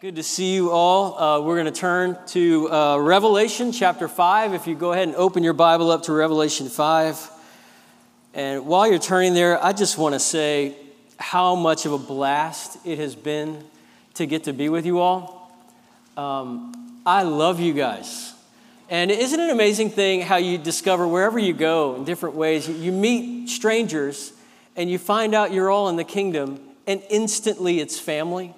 Good to see you all. Uh, we're going to turn to uh, Revelation chapter 5. If you go ahead and open your Bible up to Revelation 5. And while you're turning there, I just want to say how much of a blast it has been to get to be with you all. Um, I love you guys. And isn't it an amazing thing how you discover wherever you go in different ways, you meet strangers and you find out you're all in the kingdom, and instantly it's family?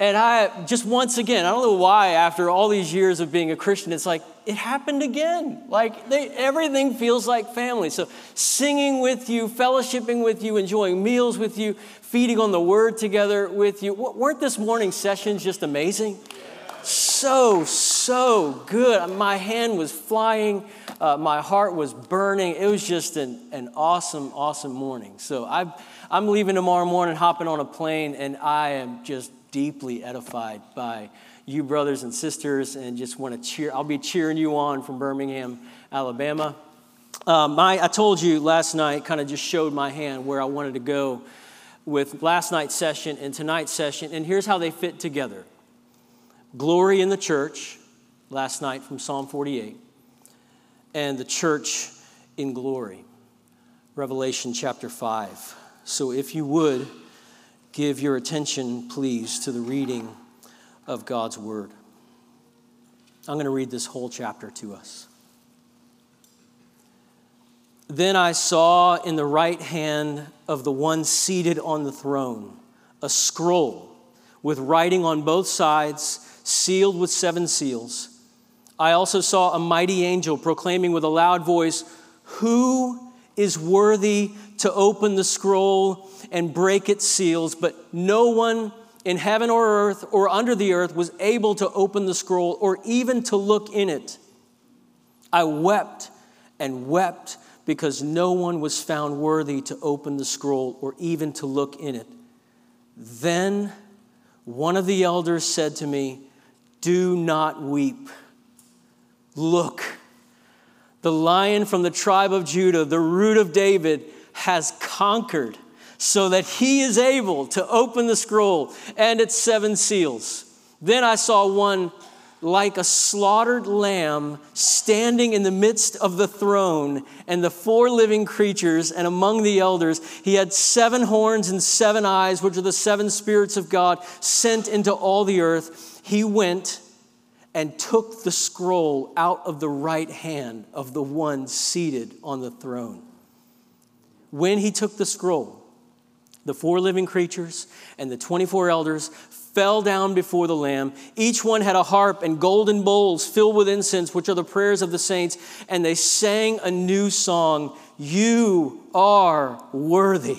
And I just once again, I don't know why, after all these years of being a Christian, it's like it happened again. Like they, everything feels like family. So singing with you, fellowshipping with you, enjoying meals with you, feeding on the Word together with you. weren't this morning sessions just amazing? So so good. My hand was flying. Uh, my heart was burning. It was just an, an awesome, awesome morning. So i I'm leaving tomorrow morning, hopping on a plane, and I am just deeply edified by you, brothers and sisters, and just want to cheer. I'll be cheering you on from Birmingham, Alabama. Um, my, I told you last night, kind of just showed my hand where I wanted to go with last night's session and tonight's session, and here's how they fit together glory in the church, last night from Psalm 48, and the church in glory, Revelation chapter 5. So if you would, give your attention, please, to the reading of God's Word. I'm going to read this whole chapter to us. Then I saw in the right hand of the one seated on the throne a scroll with writing on both sides, sealed with seven seals. I also saw a mighty angel proclaiming with a loud voice, Who is worthy to open the scroll and break its seals, but no one in heaven or earth or under the earth was able to open the scroll or even to look in it. I wept and wept because no one was found worthy to open the scroll or even to look in it. Then one of the elders said to me, Do not weep. Look, the lion from the tribe of Judah, the root of David, has conquered so that he is able to open the scroll and its seven seals. Then I saw one like a slaughtered lamb standing in the midst of the throne and the four living creatures and among the elders. He had seven horns and seven eyes, which are the seven spirits of God sent into all the earth. He went and took the scroll out of the right hand of the one seated on the throne. When he took the scroll, the four living creatures and the 24 elders fell down before the Lamb. Each one had a harp and golden bowls filled with incense, which are the prayers of the saints, and they sang a new song You are worthy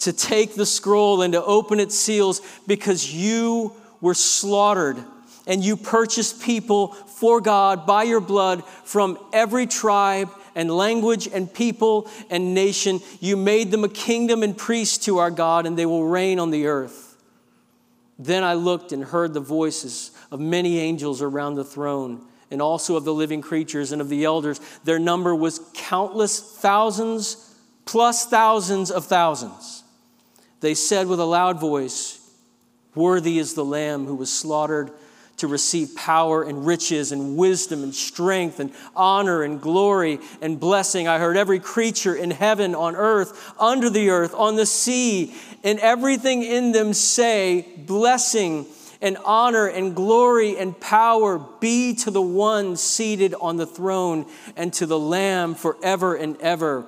to take the scroll and to open its seals because you were slaughtered and you purchased people for God by your blood from every tribe and language and people and nation. You made them a kingdom and priests to our God, and they will reign on the earth. Then I looked and heard the voices of many angels around the throne, and also of the living creatures and of the elders. Their number was countless thousands plus thousands of thousands. They said with a loud voice, Worthy is the Lamb who was slaughtered to receive power and riches and wisdom and strength and honor and glory and blessing. I heard every creature in heaven, on earth, under the earth, on the sea, and everything in them say, Blessing and honor and glory and power be to the one seated on the throne and to the Lamb forever and ever.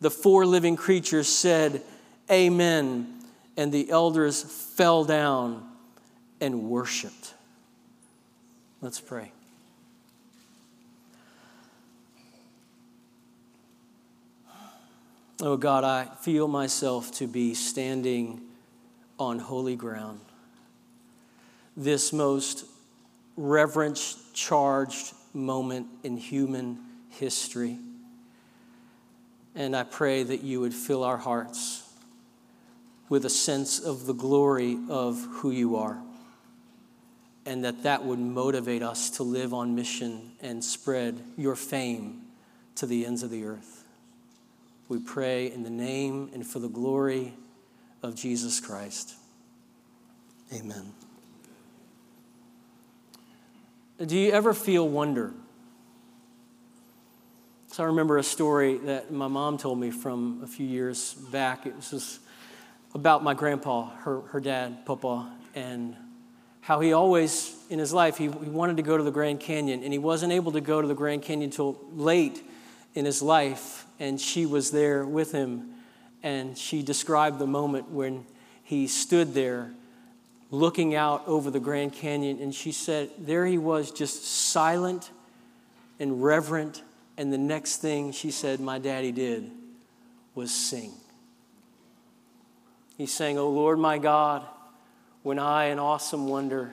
The four living creatures said, Amen. And the elders fell down and worshiped. Let's pray. Oh God, I feel myself to be standing on holy ground. This most reverence charged moment in human history. And I pray that you would fill our hearts with a sense of the glory of who you are and that that would motivate us to live on mission and spread your fame to the ends of the earth. We pray in the name and for the glory of Jesus Christ. Amen. Do you ever feel wonder? So I remember a story that my mom told me from a few years back. It was just about my grandpa, her, her dad, Papa, and how he always, in his life, he, he wanted to go to the Grand Canyon, and he wasn't able to go to the Grand Canyon until late in his life, and she was there with him, and she described the moment when he stood there looking out over the Grand Canyon, and she said, There he was, just silent and reverent. And the next thing she said my daddy did was sing. He sang, Oh Lord my God, when I, in awesome wonder,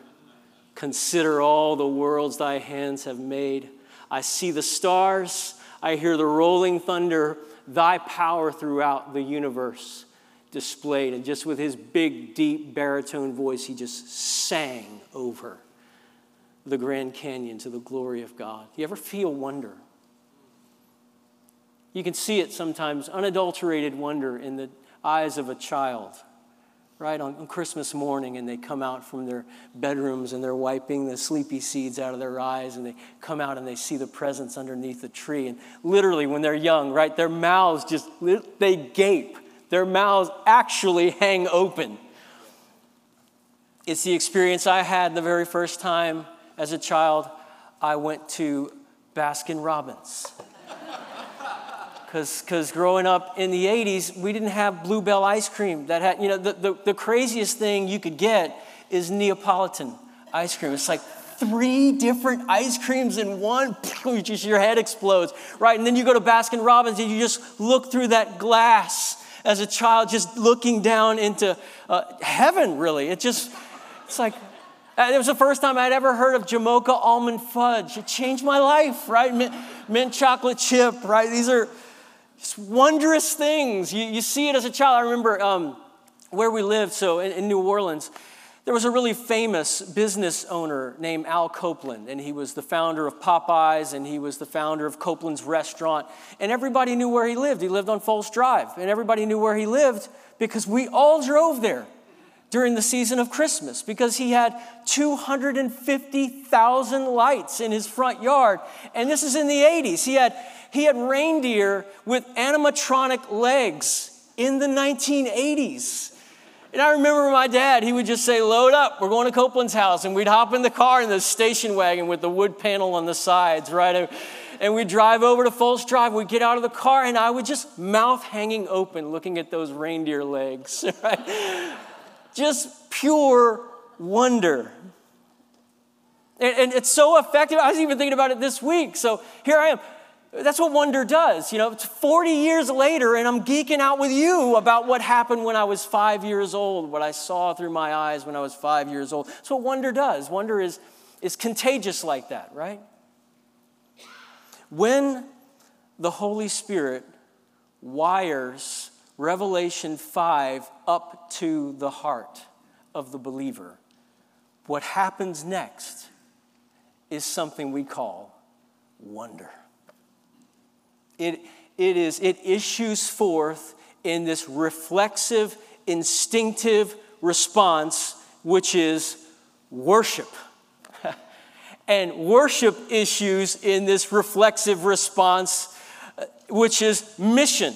consider all the worlds thy hands have made, I see the stars, I hear the rolling thunder, thy power throughout the universe displayed. And just with his big, deep baritone voice, he just sang over the Grand Canyon to the glory of God. You ever feel wonder? You can see it sometimes, unadulterated wonder in the eyes of a child, right? On, on, Christmas morning, and they come out from their bedrooms and they're wiping the sleepy seeds out of their eyes, and they come out and they see the presents underneath the tree. And literally, when they're young, right, their mouths just, they gape their mouths actually hang open. It's the experience I had the very first time as a child I went to Baskin Robbins. Because growing up in the 80s, we didn't have Bluebell ice cream. That had, you know, the, the, the craziest thing you could get is Neapolitan ice cream. It's like three different ice creams in one, just your head explodes, right? And then you go to Baskin Robbins and you just look through that glass as a child, just looking down into uh, heaven, really. It just, it's like, it was the first time I'd ever heard of Jamocha almond fudge. It changed my life, right? Mint, mint chocolate chip, right? These are just wondrous things. You, you see it as a child. I remember um, where we lived, so in, in New Orleans, there was a really famous business owner named Al Copeland, and he was the founder of Popeyes, and he was the founder of Copeland's Restaurant. And everybody knew where he lived. He lived on Folse Drive, and everybody knew where he lived because we all drove there during the season of Christmas because he had 250,000 lights in his front yard. And this is in the 80s. He had, he had reindeer with animatronic legs in the 1980s. And I remember my dad, he would just say, Load up, we're going to Copeland's house. And we'd hop in the car in the station wagon with the wood panel on the sides, right? And we'd drive over to Folse Drive. We'd get out of the car, and I would just mouth hanging open looking at those reindeer legs, right? Just pure wonder. And, and it's so effective. I was even thinking about it this week. So here I am. That's what wonder does. You know, it's 40 years later, and I'm geeking out with you about what happened when I was five years old, what I saw through my eyes when I was five years old. That's what wonder does. Wonder is, is contagious like that, right? When the Holy Spirit wires Revelation 5 up to the heart of the believer, what happens next is something we call wonder. It, it, is, it issues forth in this reflexive, instinctive response, which is worship. and worship issues in this reflexive response, uh, which is mission.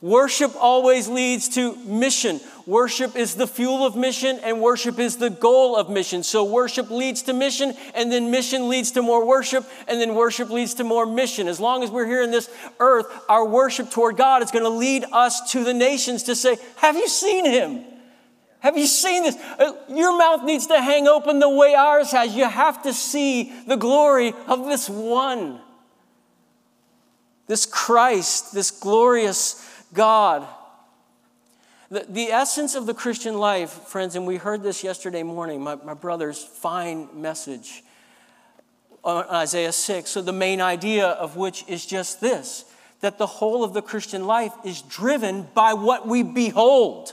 Worship always leads to mission. Worship is the fuel of mission, and worship is the goal of mission. So, worship leads to mission, and then mission leads to more worship, and then worship leads to more mission. As long as we're here in this earth, our worship toward God is going to lead us to the nations to say, Have you seen him? Have you seen this? Uh, your mouth needs to hang open the way ours has. You have to see the glory of this one, this Christ, this glorious God. The, the essence of the Christian life, friends, and we heard this yesterday morning, my, my brother's fine message on Isaiah 6. So, the main idea of which is just this that the whole of the Christian life is driven by what we behold.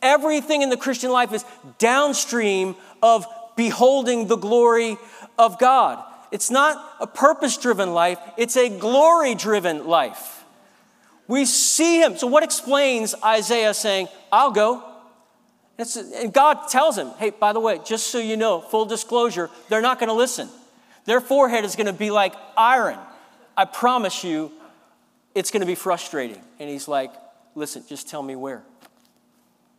Everything in the Christian life is downstream of beholding the glory of God. It's not a purpose driven life, it's a glory driven life. We see him. So, what explains Isaiah saying, I'll go? and God tells him, hey, by the way, just so you know, full disclosure, they're not going to listen. Their forehead is going to be like iron. I promise you, it's going to be frustrating. And he's like, listen, just tell me where.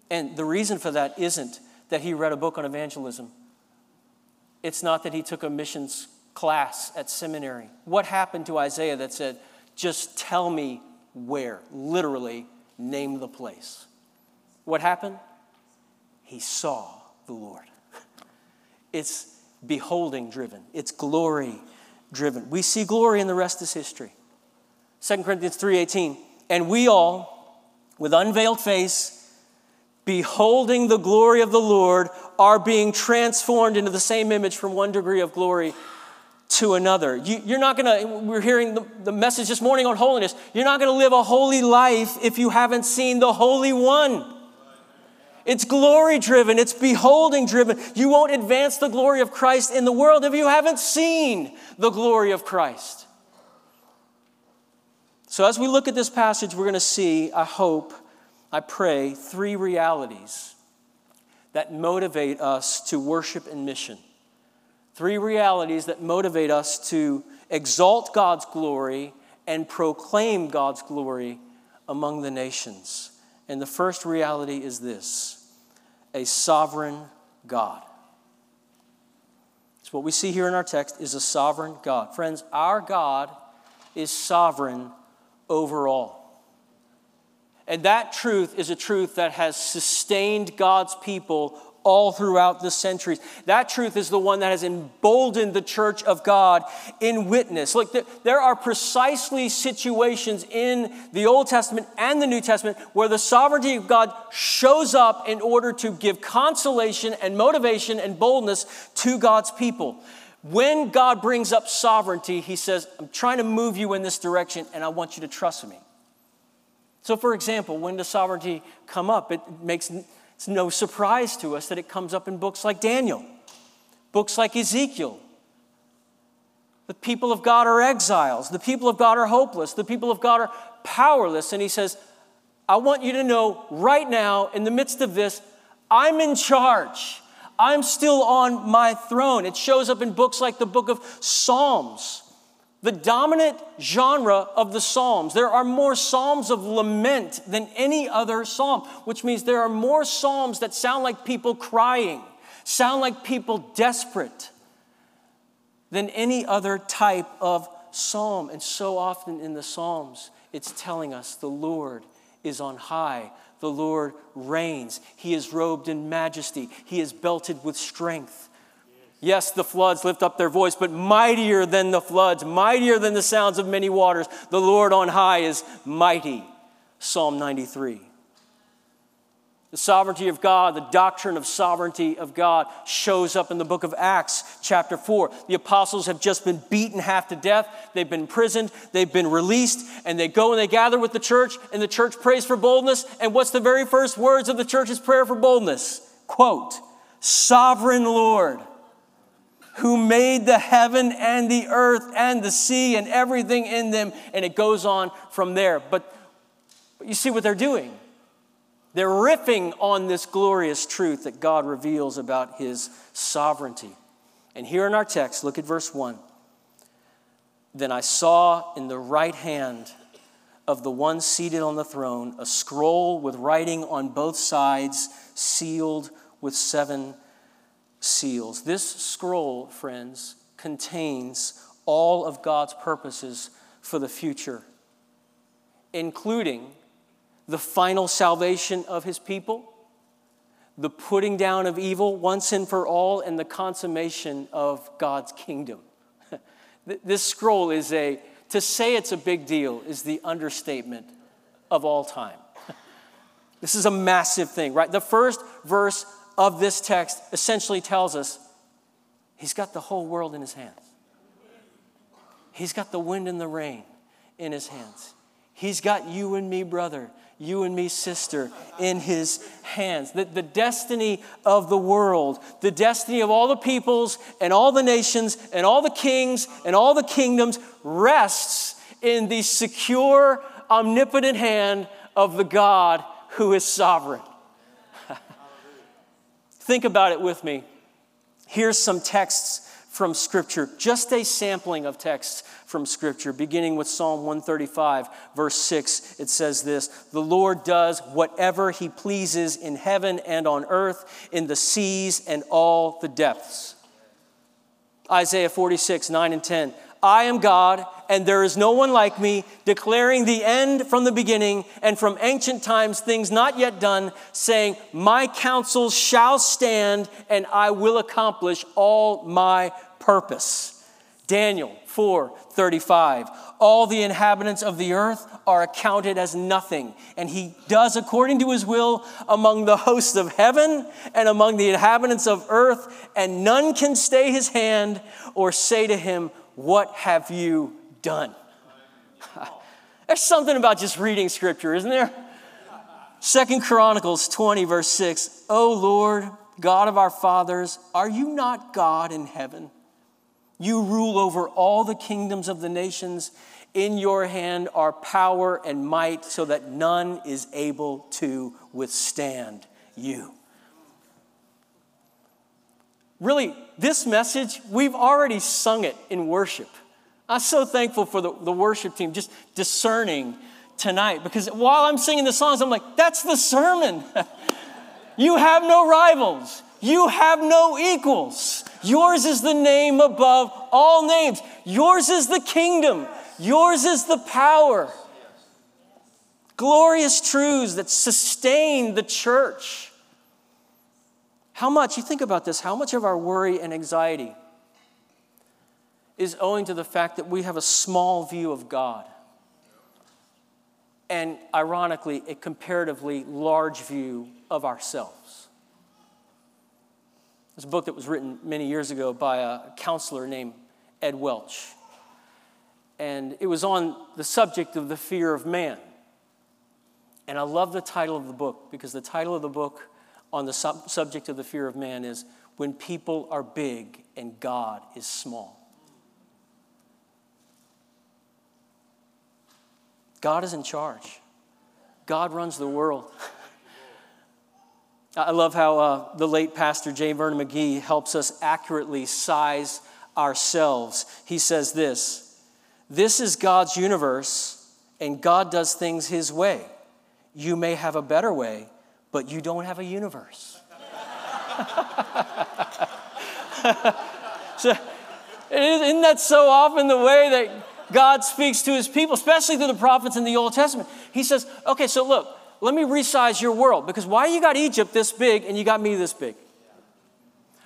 And the reason for that isn't that he read a book on evangelism, it's not that he took a missions class at seminary. What happened to Isaiah that said, just tell me where? Literally, name the place. What happened? He saw the Lord. It's beholding driven, it's glory driven. We see glory and the rest is history. 2 Corinthians 3:18, and we all with unveiled face beholding the glory of the Lord are being transformed into the same image from one degree of glory to another. You, are not going to, we're hearing the, the message this morning on holiness. You're not going to live a holy life if you haven't seen the Holy One. It's glory driven, it's beholding driven. You won't advance the glory of Christ in the world if you haven't seen the glory of Christ. So, as we look at this passage, we're going to see, I hope, I pray, three realities that motivate us to worship and mission. Three realities that motivate us to exalt God's glory and proclaim God's glory among the nations. And the first reality is this a sovereign God. So, what we see here in our text is a sovereign God. Friends, our God is sovereign over all. And that truth is a truth that has sustained God's people all throughout the centuries. That truth is the one that has emboldened the church of God in witness. Look, there are precisely situations in the Old Testament and the New Testament where the sovereignty of God shows up in order to give consolation and motivation and boldness to God's people. When God brings up sovereignty, He says, I'm trying to move you in this direction and I want you to trust me. So, for example, when does sovereignty come up? It makes it's no surprise to us that it comes up in books like Daniel, books like Ezekiel. The people of God are exiles. The people of God are hopeless. The people of God are powerless. And he says, I want you to know right now, in the midst of this, I'm in charge. I'm still on my throne. It shows up in books like the book of Psalms the dominant genre of the Psalms. There are more Psalms of lament than any other Psalm, which means there are more Psalms that sound like people crying, sound like people desperate than any other type of Psalm. And so often in the Psalms, it's telling us the Lord is on high. The Lord reigns. He is robed in majesty. He is belted with strength. Yes, the floods lift up their voice, but mightier than the floods, mightier than the sounds of many waters, the Lord on high is mighty. Psalm 93. The sovereignty of God, the doctrine of sovereignty of God shows up in the book of Acts, chapter 4. The apostles have just been beaten half to death. They've been imprisoned. They've been released. And they go and they gather with the church, and the church prays for boldness. And what's the very first words of the church's prayer for boldness? Quote, Sovereign Lord who made the heaven and the earth and the sea and everything in them. And it goes on from there. But, but you see what they're doing? They're riffing on this glorious truth that God reveals about his sovereignty. And here in our text, look at verse 1. Then I saw in the right hand of the one seated on the throne a scroll with writing on both sides, sealed with seven seals. This scroll, friends, contains all of God's purposes for the future, including the final salvation of his people, the putting down of evil once and for all, and the consummation of God's kingdom. this scroll is a, to say it's a big deal is the understatement of all time. this is a massive thing, right? The first verse of this text essentially tells us he's got the whole world in his hands. He's got the wind and the rain in his hands. He's got you and me, brother, you and me, sister, in his hands. The, the destiny of the world, the destiny of all the peoples and all the nations and all the kings and all the kingdoms rests in the secure, omnipotent hand of the God who is sovereign. Think about it with me. Here's some texts from Scripture, just a sampling of texts from Scripture, beginning with Psalm 135, verse 6. It says this The Lord does whatever He pleases in heaven and on earth, in the seas and all the depths. Isaiah 46, 9 and 10. I am God, and there is no one like me, declaring the end from the beginning and from ancient times things not yet done, saying, My counsels shall stand, and I will accomplish all my purpose. Daniel 4 35. All the inhabitants of the earth are accounted as nothing, and he does according to his will among the hosts of heaven and among the inhabitants of earth, and none can stay his hand or say to him, what have you done? There's something about just reading scripture, isn't there? Second Chronicles 20, verse 6. O Lord, God of our fathers, are you not God in heaven? You rule over all the kingdoms of the nations. In your hand are power and might, so that none is able to withstand you. Really, this message, we've already sung it in worship. I'm so thankful for the, the worship team just discerning tonight because while I'm singing the songs, I'm like, that's the sermon. you have no rivals, you have no equals. Yours is the name above all names, yours is the kingdom, yours is the power. Glorious truths that sustain the church. How much, you think about this, how much of our worry and anxiety is owing to the fact that we have a small view of God? And ironically, a comparatively large view of ourselves. There's a book that was written many years ago by a counselor named Ed Welch. And it was on the subject of the fear of man. And I love the title of the book because the title of the book on the sub- subject of the fear of man is when people are big and God is small. God is in charge. God runs the world. I love how uh, the late pastor J. Vernon McGee helps us accurately size ourselves. He says this This is God's universe, and God does things His way. You may have a better way, but you don't have a universe. so, isn't that so often the way that God speaks to his people, especially through the prophets in the Old Testament? He says, okay, so look, let me resize your world because why you got Egypt this big and you got me this big?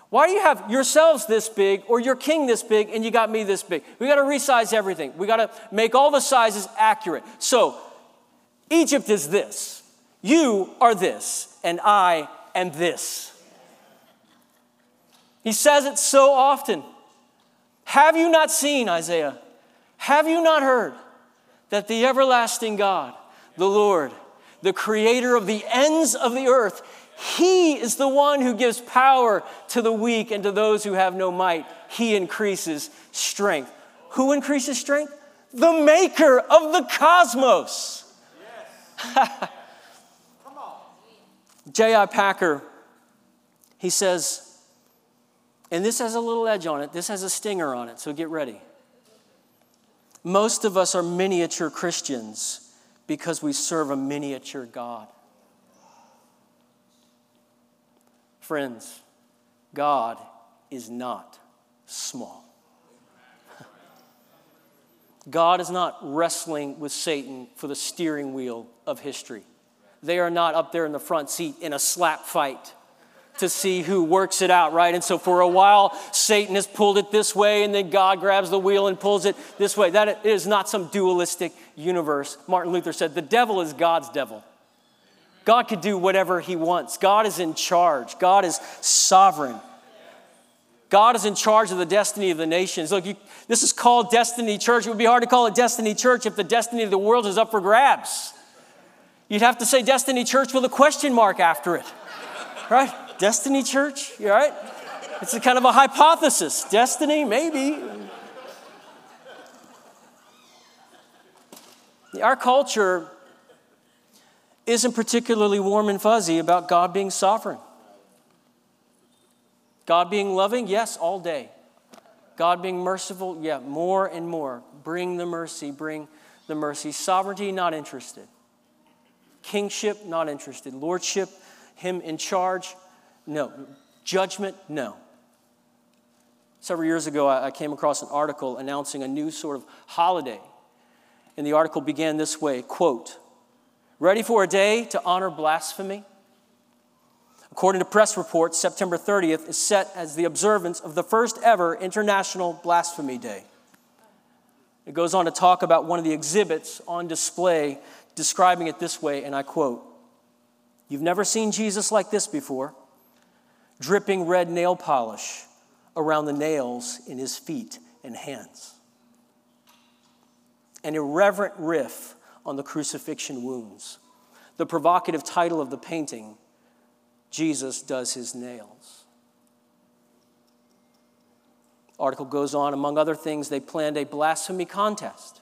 Why do you have yourselves this big or your king this big and you got me this big? We got to resize everything. We got to make all the sizes accurate. So, Egypt is this. You are this, and I am this. He says it so often. Have you not seen, Isaiah? Have you not heard that the everlasting God, the Lord, the creator of the ends of the earth, he is the one who gives power to the weak and to those who have no might. He increases strength. Who increases strength? The maker of the cosmos. Yes. J.I. Packer, he says, and this has a little edge on it, this has a stinger on it, so get ready. Most of us are miniature Christians because we serve a miniature God. Friends, God is not small. God is not wrestling with Satan for the steering wheel of history. They are not up there in the front seat in a slap fight to see who works it out, right? And so for a while, Satan has pulled it this way, and then God grabs the wheel and pulls it this way. That is not some dualistic universe. Martin Luther said, The devil is God's devil. God could do whatever he wants. God is in charge. God is sovereign. God is in charge of the destiny of the nations. Look, you, this is called Destiny Church. It would be hard to call it Destiny Church if the destiny of the world is up for grabs. You'd have to say Destiny Church with a question mark after it, right? Destiny Church, you all right? It's a kind of a hypothesis. Destiny, maybe. Our culture isn't particularly warm and fuzzy about God being sovereign. God being loving, yes, all day. God being merciful, yeah, more and more. Bring the mercy, bring the mercy. Sovereignty, not interested. Kingship, not interested. Lordship, Him in charge, no. Judgment, no. Several years ago, I came across an article announcing a new sort of holiday. And the article began this way quote, Ready for a day to honor blasphemy? According to press reports, September 30th is set as the observance of the first ever International Blasphemy Day. It goes on to talk about one of the exhibits on display, describing it this way, and I quote You've never seen Jesus like this before, dripping red nail polish around the nails in his feet and hands. An irreverent riff on the crucifixion wounds. The provocative title of the painting Jesus does his nails. Article goes on, among other things, they planned a blasphemy contest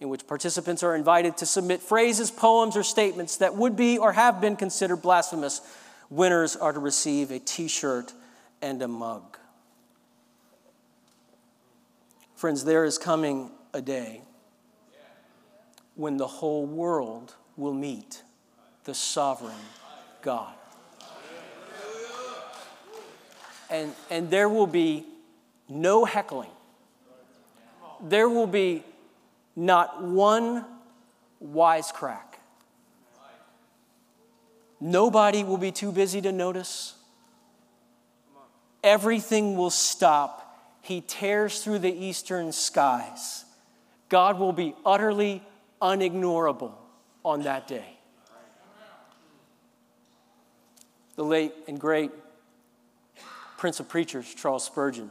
in which participants are invited to submit phrases, poems, or statements that would be or have been considered blasphemous. Winners are to receive a t shirt and a mug. Friends, there is coming a day when the whole world will meet the sovereign God and, and there will be no heckling. There will be not one wisecrack. Nobody will be too busy to notice. Everything will stop. He tears through the eastern skies. God will be utterly unignorable on that day. The late and great Prince of Preachers, Charles Spurgeon.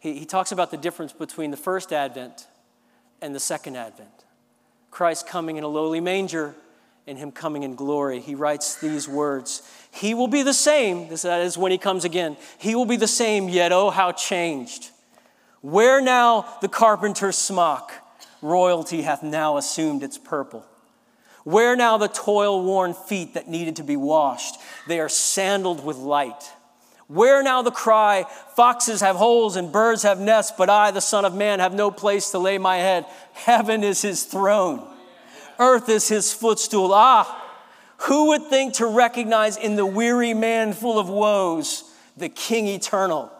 He, he talks about the difference between the first advent and the second advent. Christ coming in a lowly manger and him coming in glory. He writes these words He will be the same, that is when he comes again. He will be the same, yet oh, how changed. Where now the carpenter's smock? Royalty hath now assumed its purple. Where now the toil worn feet that needed to be washed? They are sandaled with light. Where now the cry, Foxes have holes and birds have nests, but I, the Son of Man, have no place to lay my head. Heaven is his throne, earth is his footstool. Ah, who would think to recognize in the weary man full of woes the King eternal,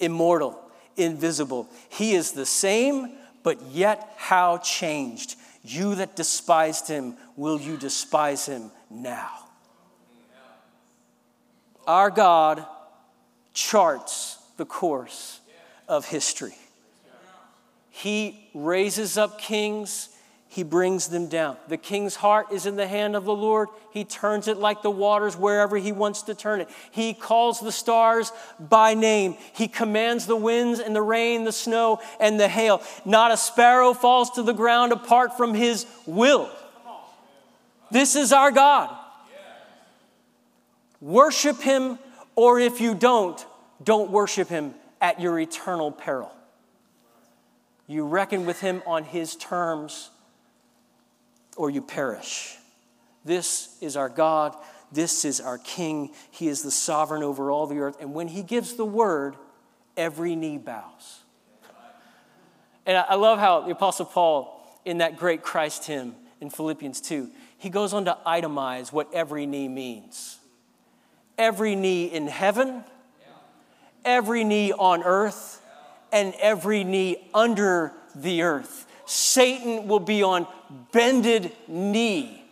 immortal, invisible? He is the same, but yet how changed. You that despised him, will you despise him now? Our God charts the course of history. He raises up kings, he brings them down. The king's heart is in the hand of the Lord. He turns it like the waters wherever he wants to turn it. He calls the stars by name. He commands the winds and the rain, the snow and the hail. Not a sparrow falls to the ground apart from his will. This is our God. Worship him, or if you don't, don't worship him at your eternal peril. You reckon with him on his terms, or you perish. This is our God. This is our King. He is the sovereign over all the earth. And when he gives the word, every knee bows. And I love how the Apostle Paul, in that great Christ hymn in Philippians 2, he goes on to itemize what every knee means. Every knee in heaven, every knee on earth and every knee under the earth. Satan will be on bended knee,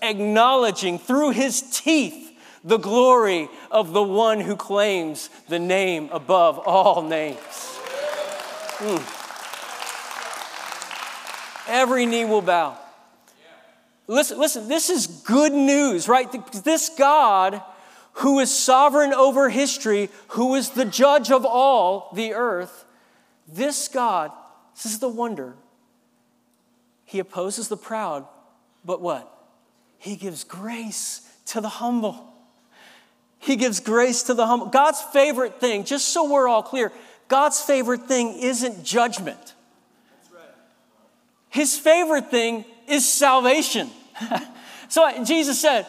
acknowledging through his teeth the glory of the one who claims the name above all names. Mm. Every knee will bow. Listen, listen, this is good news, right? This God who is sovereign over history, who is the judge of all the earth, this God, this is the wonder. He opposes the proud, but what? He gives grace to the humble. He gives grace to the humble. God's favorite thing, just so we're all clear, God's favorite thing isn't judgment. His favorite thing is salvation. so Jesus said,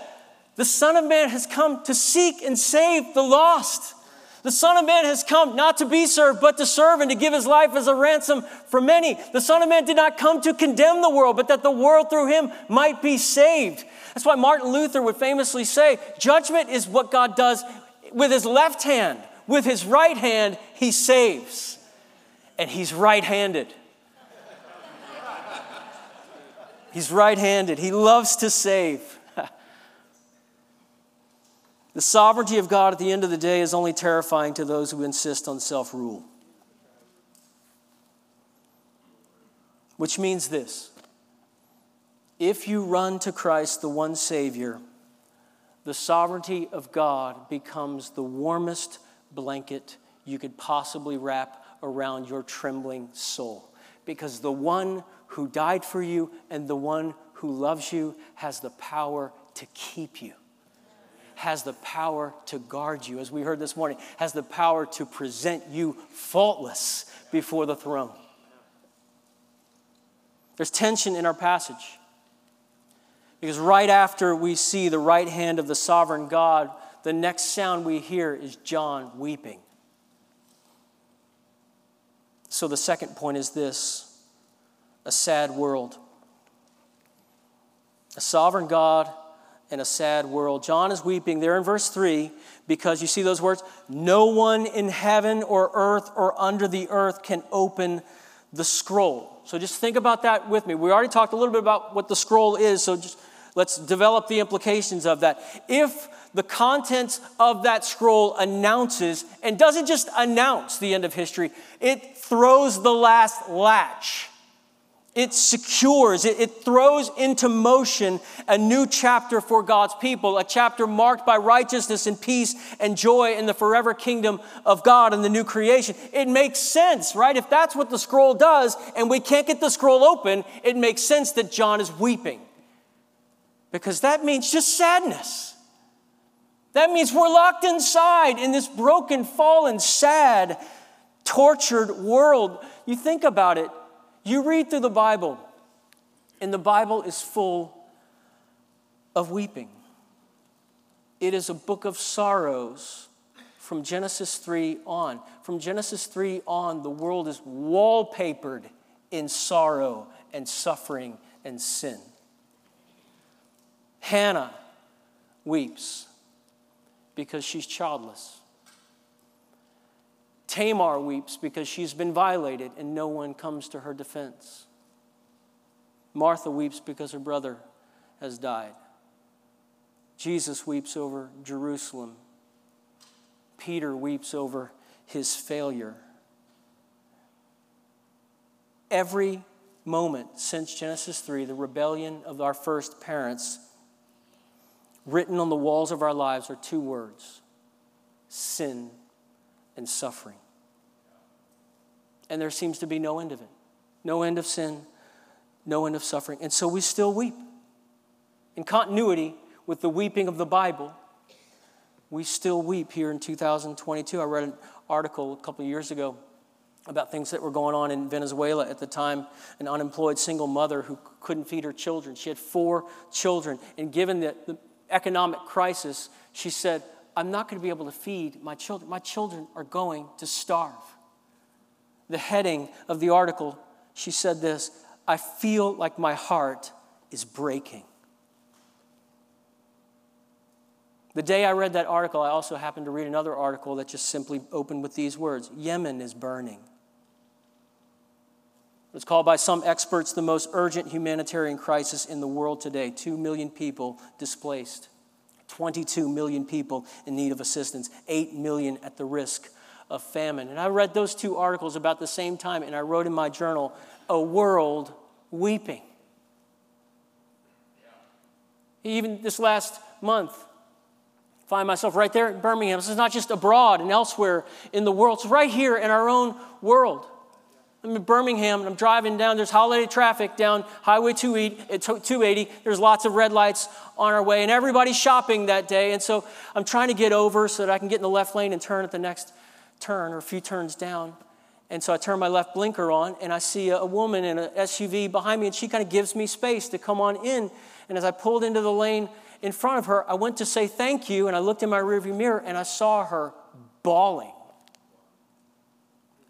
the Son of Man has come to seek and save the lost. The Son of Man has come not to be served, but to serve and to give his life as a ransom for many. The Son of Man did not come to condemn the world, but that the world through him might be saved. That's why Martin Luther would famously say judgment is what God does with his left hand, with his right hand, he saves. And he's right handed. he's right handed. He loves to save. The sovereignty of God at the end of the day is only terrifying to those who insist on self rule. Which means this if you run to Christ, the one Savior, the sovereignty of God becomes the warmest blanket you could possibly wrap around your trembling soul. Because the one who died for you and the one who loves you has the power to keep you has the power to guard you, as we heard this morning, has the power to present you faultless before the throne. There's tension in our passage. Because right after we see the right hand of the sovereign God, the next sound we hear is John weeping. So the second point is this a sad world. A sovereign God in a sad world. John is weeping there in verse 3 because you see those words no one in heaven or earth or under the earth can open the scroll. So just think about that with me. We already talked a little bit about what the scroll is, so just let's develop the implications of that. If the contents of that scroll announces and doesn't just announce the end of history, it throws the last latch it secures, it, it, throws into motion a new chapter for God's people, a chapter marked by righteousness and peace and joy in the forever kingdom of God and the new creation. It makes sense, right? If that's what the scroll does and we can't get the scroll open, it makes sense that John is weeping. Because that means just sadness. That means we're locked inside in this broken, fallen, sad, tortured world. You think about it you read through the Bible, and the Bible is full of weeping. It is a book of sorrows from Genesis 3 on. From Genesis 3 on, the world is wallpapered in sorrow and suffering and sin. Hannah weeps because she's childless. Tamar weeps because she's been violated and no one comes to her defense. Martha weeps because her brother has died. Jesus weeps over Jerusalem. Peter weeps over his failure. Every moment since Genesis 3, the rebellion of our first parents, written on the walls of our lives are two words sin and suffering. And there seems to be no end of it. No end of sin, no end of suffering. And so we still weep. In continuity with the weeping of the Bible, we still weep here in 2022. I read an article a couple of years ago about things that were going on in Venezuela at the time. An unemployed single mother who couldn't feed her children. She had four children. And given the, the economic crisis, she said, I'm not going to be able to feed my children. My children are going to starve. The heading of the article, she said this I feel like my heart is breaking. The day I read that article, I also happened to read another article that just simply opened with these words Yemen is burning. It's called by some experts the most urgent humanitarian crisis in the world today. Two million people displaced. 22 million people in need of assistance, 8 million at the risk of famine. And I read those two articles about the same time, and I wrote in my journal, A World Weeping. Even this last month, find myself right there in Birmingham. This is not just abroad and elsewhere in the world, it's right here in our own world. I'm in Birmingham and I'm driving down. There's holiday traffic down Highway 280. Uh, There's lots of red lights on our way, and everybody's shopping that day. And so I'm trying to get over so that I can get in the left lane and turn at the next turn or a few turns down. And so I turn my left blinker on, and I see a woman in an SUV behind me, and she kind of gives me space to come on in. And as I pulled into the lane in front of her, I went to say thank you, and I looked in my rearview mirror, and I saw her bawling.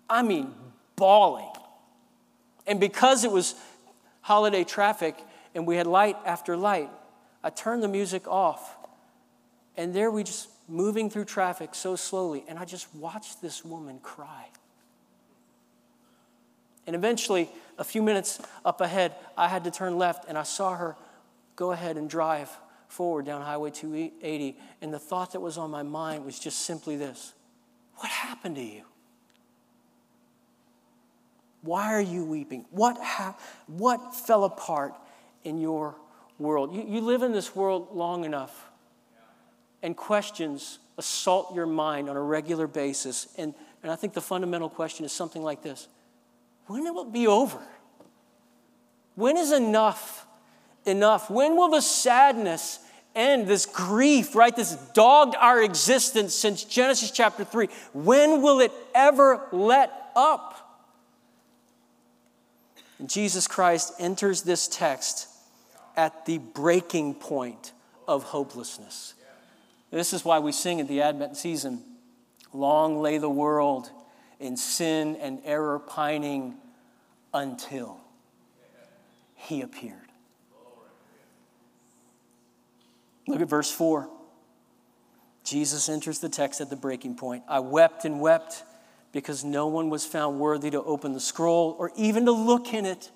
I mean, bawling. And because it was holiday traffic and we had light after light, I turned the music off. And there we just moving through traffic so slowly, and I just watched this woman cry. And eventually, a few minutes up ahead, I had to turn left, and I saw her go ahead and drive forward down Highway 280. And the thought that was on my mind was just simply this What happened to you? Why are you weeping? What, ha- what fell apart in your world? You, you live in this world long enough, and questions assault your mind on a regular basis. And, and I think the fundamental question is something like this When will it be over? When is enough enough? When will the sadness end, this grief, right? This dogged our existence since Genesis chapter 3. When will it ever let up? Jesus Christ enters this text at the breaking point of hopelessness. This is why we sing at the Advent season Long lay the world in sin and error pining until he appeared. Look at verse 4. Jesus enters the text at the breaking point. I wept and wept because no one was found worthy to open the scroll or even to look in it.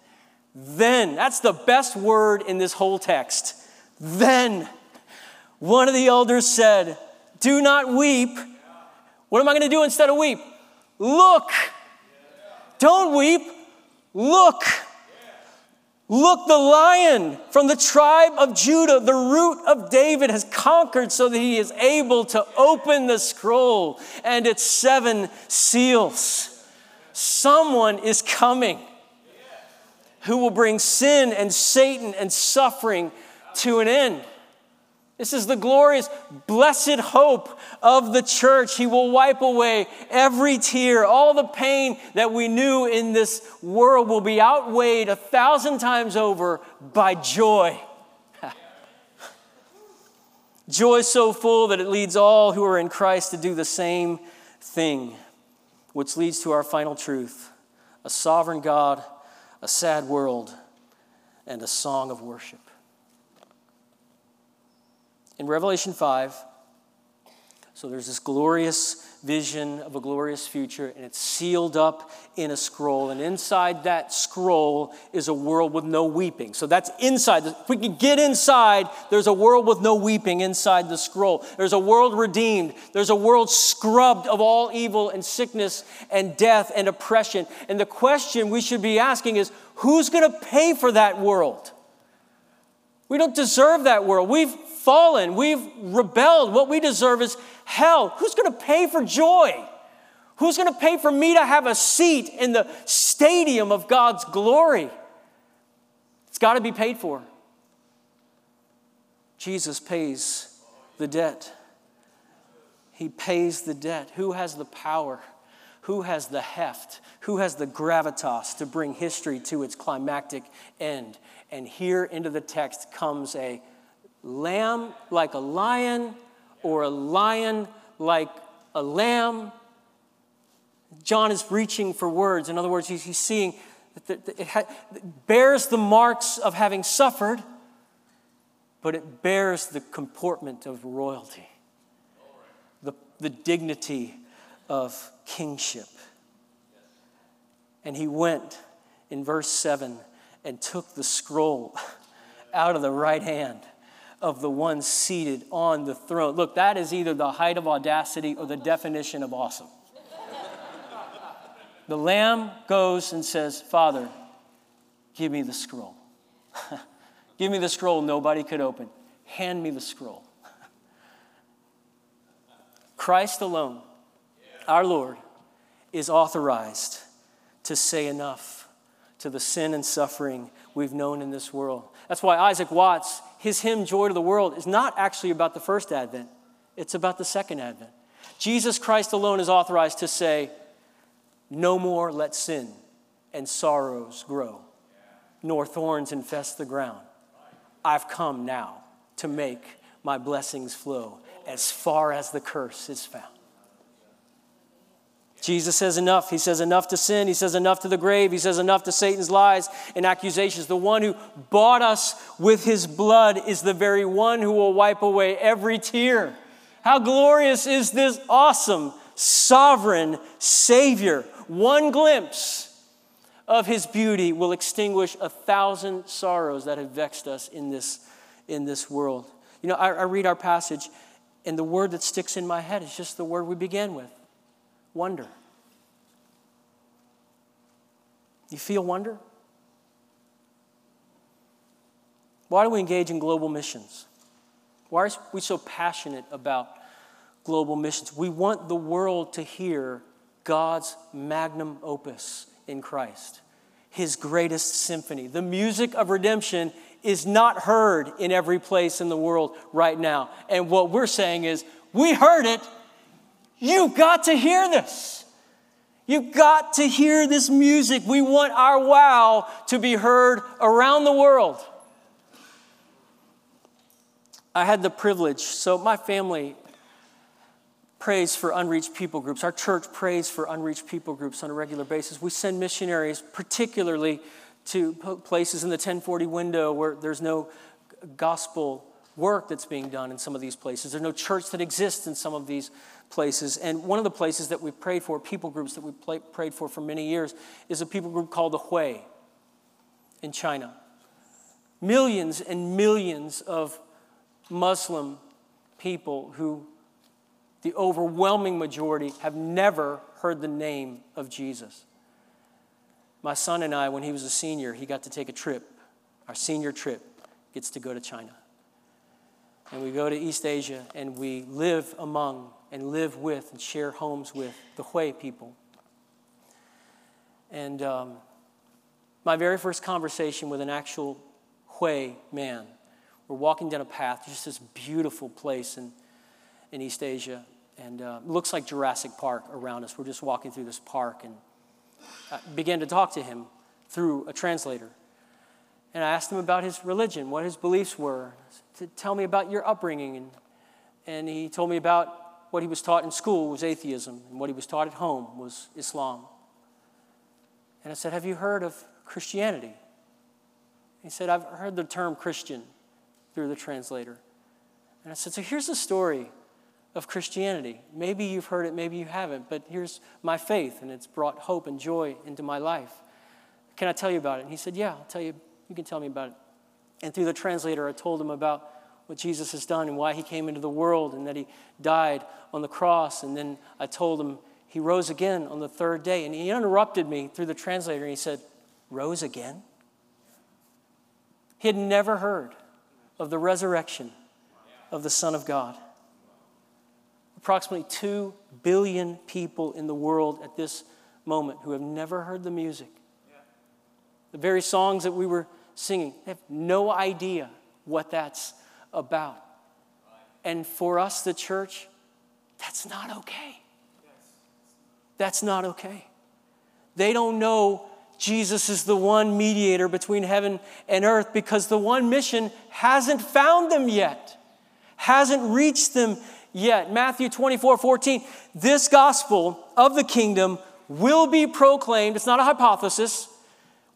Then, that's the best word in this whole text. Then, one of the elders said, Do not weep. What am I going to do instead of weep? Look. Don't weep. Look. Look, the lion from the tribe of Judah, the root of David, has conquered so that he is able to open the scroll and its seven seals. Someone is coming who will bring sin and Satan and suffering to an end. This is the glorious, blessed hope of the church. He will wipe away every tear. All the pain that we knew in this world will be outweighed a thousand times over by joy. joy so full that it leads all who are in Christ to do the same thing, which leads to our final truth a sovereign God, a sad world, and a song of worship in Revelation 5, so there's this glorious vision of a glorious future, and it's sealed up in a scroll. And inside that scroll is a world with no weeping. So that's inside. If we can get inside, there's a world with no weeping inside the scroll. There's a world redeemed. There's a world scrubbed of all evil and sickness and death and oppression. And the question we should be asking is who's going to pay for that world? We don't deserve that world. We've fallen, we've rebelled. What we deserve is hell. Who's going to pay for joy? Who's going to pay for me to have a seat in the stadium of God's glory? It's got to be paid for. Jesus pays the debt. He pays the debt. Who has the power? Who has the heft? Who has the gravitas to bring history to its climactic end? And here into the text comes a lamb like a lion or a lion like a lamb. John is reaching for words. In other words, he's, seeing that it, ha- it bears the marks of having suffered, but it bears the comportment of royalty, the, the dignity of kingship. And he went in verse 7 and took the scroll out of the right hand of the one seated on the throne. Look, that is either the height of audacity or the definition of awesome. the lamb goes and says, Father, give me the scroll. give me the scroll nobody could open. Hand me the scroll. Christ alone, our Lord, is authorized to say enough to the sin and suffering we've known in this world. That's why Isaac Watts his hymn, Joy to the World, is not actually about the first advent, it's about the second advent. Jesus Christ alone is authorized to say, No more let sin and sorrows grow, nor thorns infest the ground. I've come now to make my blessings flow as far as the curse is found. Jesus says enough. He says enough to sin. He says enough to the grave. He says enough to Satan's lies and accusations. The one who bought us with his blood is the very one who will wipe away every tear. How glorious is this awesome, sovereign Savior? One glimpse of his beauty will extinguish a thousand sorrows that have vexed us in this, in this world. You know, I, I read our passage, and the word that sticks in my head is just the word we began with wonder. You feel wonder? Why do we engage in global missions? Why are we so passionate about global missions? We want the world to hear God's magnum opus in Christ, His greatest symphony. The music of redemption is not heard in every place in the world right now. And what we're saying is, we heard it You've got to hear this. You've got to hear this music. We want our wow to be heard around the world. I had the privilege, so my family prays for unreached people groups. Our church prays for unreached people groups on a regular basis. We send missionaries, particularly to places in the 1040 window where there's no gospel work that's being done in some of these places. There's no church that exists in some of these places. And one of the places that we prayed for, people groups that we prayed for for many years, is a people group called the Hui in China. Millions and millions of Muslim people who, the overwhelming majority, have never heard the name of Jesus. My son and I, when he was a senior, he got to take a trip. Our senior trip gets to go to China. And we go to East Asia and we live among and live with and share homes with the Hui people. And um, my very first conversation with an actual Hui man, we're walking down a path, just this beautiful place in, in East Asia. And uh, looks like Jurassic Park around us. We're just walking through this park and I began to talk to him through a translator. And I asked him about his religion, what his beliefs were. To tell me about your upbringing. And, and he told me about what he was taught in school was atheism, and what he was taught at home was Islam. And I said, Have you heard of Christianity? He said, I've heard the term Christian through the translator. And I said, So here's the story of Christianity. Maybe you've heard it, maybe you haven't, but here's my faith, and it's brought hope and joy into my life. Can I tell you about it? And he said, Yeah, I'll tell you. You can tell me about it. And through the translator, I told him about what Jesus has done and why he came into the world and that he died on the cross. And then I told him he rose again on the third day. And he interrupted me through the translator and he said, Rose again? He had never heard of the resurrection of the Son of God. Approximately 2 billion people in the world at this moment who have never heard the music. The very songs that we were singing, they have no idea what that's about. And for us, the church, that's not okay. That's not okay. They don't know Jesus is the one mediator between heaven and earth because the one mission hasn't found them yet, hasn't reached them yet. Matthew 24 14, this gospel of the kingdom will be proclaimed. It's not a hypothesis,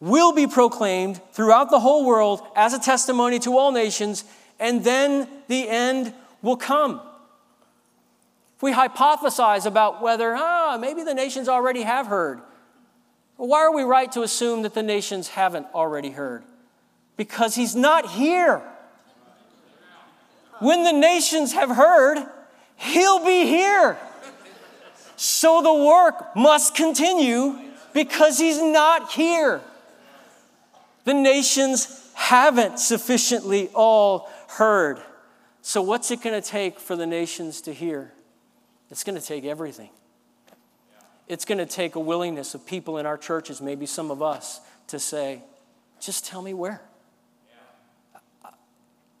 will be proclaimed throughout the whole world as a testimony to all nations, and then the end will come. If we hypothesize about whether, ah, maybe the nations already have heard, why are we right to assume that the nations haven't already heard? Because he's not here. When the nations have heard, he'll be here. So the work must continue because he's not here. The nations haven't sufficiently all heard. So, what's it going to take for the nations to hear? It's going to take everything. It's going to take a willingness of people in our churches, maybe some of us, to say, just tell me where.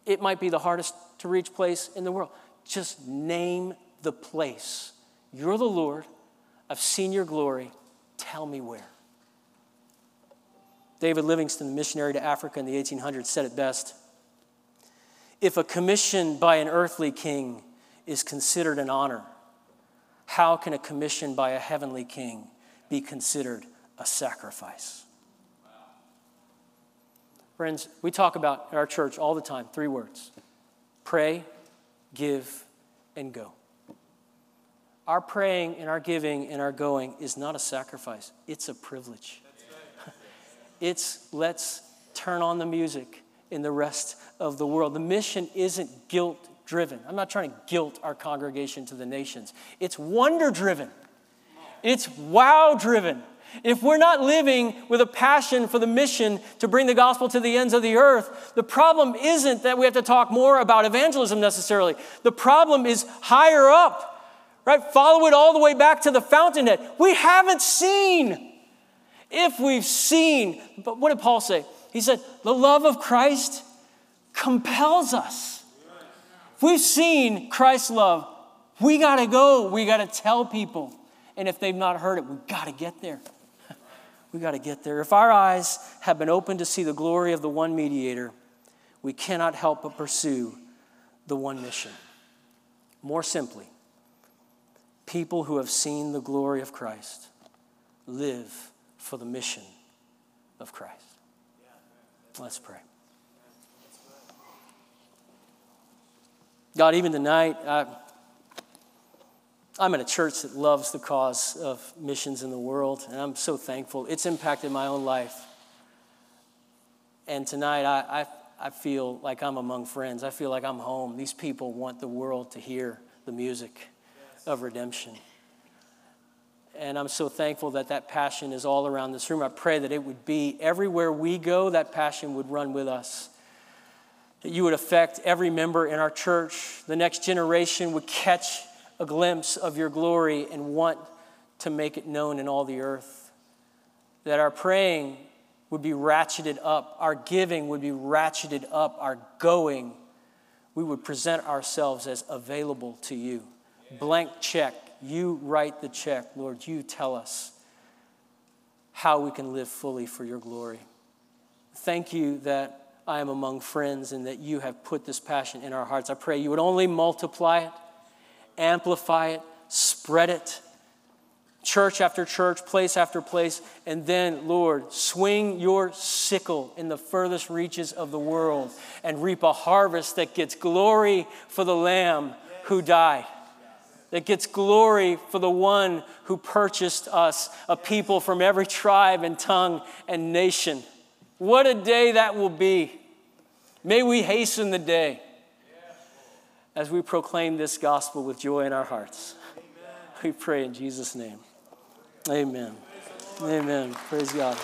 It might be the hardest to reach place in the world. Just name the place. You're the Lord. I've seen your glory. Tell me where. David Livingstone, the missionary to Africa in the 1800s, said it best. If a commission by an earthly king is considered an honor, how can a commission by a heavenly king be considered a sacrifice? Friends, we talk about in our church all the time three words pray, give, and go. Our praying and our giving and our going is not a sacrifice, it's a privilege. It's let's turn on the music in the rest of the world. The mission isn't guilt driven. I'm not trying to guilt our congregation to the nations, it's wonder driven, it's wow driven. If we're not living with a passion for the mission to bring the gospel to the ends of the earth, the problem isn't that we have to talk more about evangelism necessarily. The problem is higher up, right? Follow it all the way back to the fountainhead. We haven't seen. If we've seen, but what did Paul say? He said, the love of Christ compels us. If we've seen Christ's love, we got to go. We got to tell people. And if they've not heard it, we got to get there. we got to get there. If our eyes have been opened to see the glory of the one mediator, we cannot help but pursue the one mission. More simply, people who have seen the glory of Christ live for the mission of Christ. Let's pray. God, even tonight, I, I'm in a church that loves the cause of missions in the world, and I'm so thankful. It's impacted my own life. And tonight, I, I, I feel like I'm among friends. I feel like I'm home. These people want the world to hear the music of redemption. And I'm so thankful that that passion is all around this room. I pray that it would be everywhere we go, that passion would run with us. That you would affect every member in our church. The next generation would catch a glimpse of your glory and want to make it known in all the earth. That our praying would be ratcheted up, our giving would be ratcheted up, our going, we would present ourselves as available to you. Blank check you write the check, Lord. You tell us how we can live fully for your glory. Thank you that I am among friends and that you have put this passion in our hearts. I pray you would only multiply it, amplify it, spread it, church after church, place after place, and then, Lord, swing your sickle in the furthest reaches of the world and reap a harvest that gets glory for the Lamb who died that gets glory for the one who purchased us, a people from every tribe and tongue and nation. What a day that will be. May we hasten the day as we proclaim this gospel with joy in our hearts. We pray in Jesus' name. Amen. Amen. Praise God.